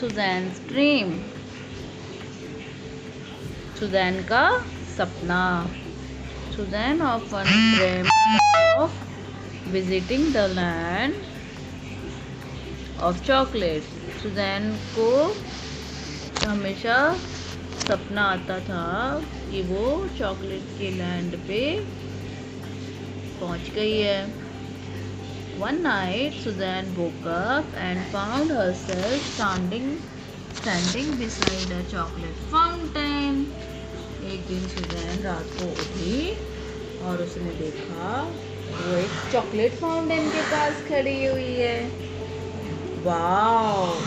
सुजैन's dream Suzanne का सपना। Susan often dream of visiting the land of chocolate Susan को हमेशा सपना आता था कि वो चॉकलेट के लैंड पे पहुँच गई है। One night, Suzanne woke up and found herself standing standing beside a chocolate fountain. एक दिन सुजैन रात को उठी और उसने देखा वो एक चॉकलेट फाउंटेन के पास खड़ी हुई है। Wow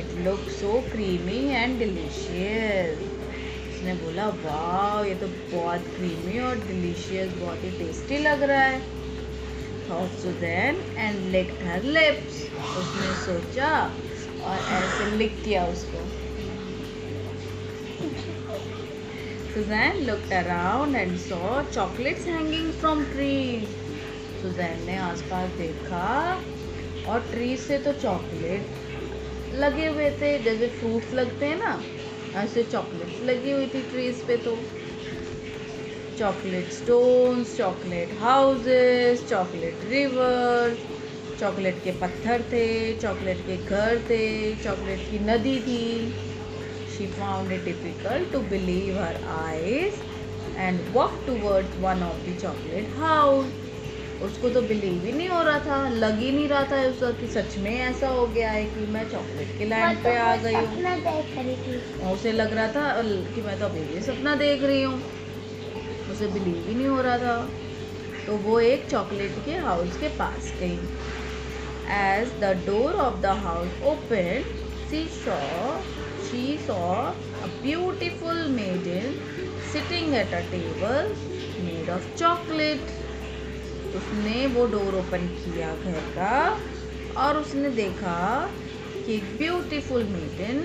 it look so creamy and delicious उसने बोला वाओ ये तो बहुत क्रीमी और डिलीशियस बहुत ही टेस्टी लग रहा है। Thought Suzanne and licked her lips. उसने सोचा और ऐसे लिक किया उसको Suzanne looked around and saw chocolates hanging from trees. Suzanne ने आसपास देखा और ट्री से तो चॉकलेट लगे हुए थे जैसे फ्रूट्स लगते हैं ना ऐसे चॉकलेट्स लगी हुई थी ट्रीज पे तो chocolate stones chocolate houses chocolate rivers chocolate के पत्थर थे चॉकलेट के घर थे चॉकलेट की नदी थी she found it difficult to believe her eyes and walk towards one of the chocolate house उसको तो बिलीव ही नहीं हो रहा था लग ही नहीं रहा था उसका कि सच में ऐसा हो गया है कि मैं चॉकलेट के लैंड पे आ गई हूँ। उसे लग रहा था कि मैं तो अभी भी सपना देख रही हूँ। उसे बिलीव ही नहीं हो रहा था। तो वो एक चॉकलेट के हाउस के पास गई। As the door of the house open see she saw a beautiful maiden sitting at a table made of chocolate उसने वो डोर ओपन किया घर का और उसने देखा कि एक ब्यूटीफुल मेडन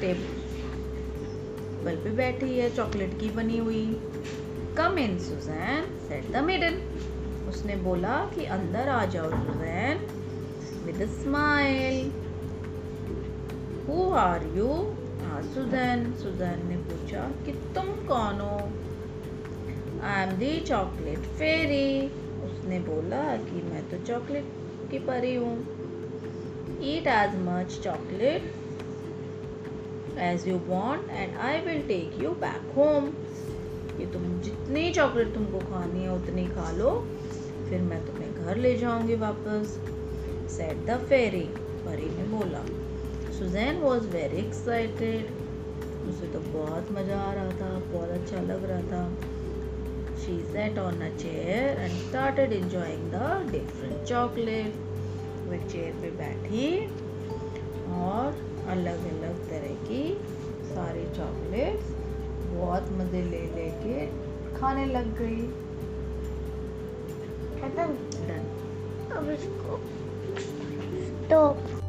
टेबल टेबल पे बैठी है, चॉकलेट की बनी हुई। Come in Susan said the maiden उसने बोला कि अंदर आ जाओ Susan with smile who are you हाँ सुजैन सुजैन ने पूछा कि तुम कौन हो? आई एम दी चॉकलेट फेरी उसने बोला कि मैं तो चॉकलेट की परी हूँ. Eat as much chocolate as you want and I will take you back home कि तुम जितनी चॉकलेट तुमको खानी है, उतनी खा लो। फिर मैं तुम्हें घर ले जाऊँगी वापस। सेट द फेरी परी ने बोला। सुजैन वॉज़ वेरी एक्साइटेड उसे तो बहुत मज़ा आ रहा था, बहुत अच्छा लग रहा था। She sat on a chair and started enjoying the different chocolate way chair पे बैठी और अलग अलग तरह की सारी चॉकलेट्स बहुत मज़े ले लेके खाने लग गई। खत्म डन अब इसको स्टॉप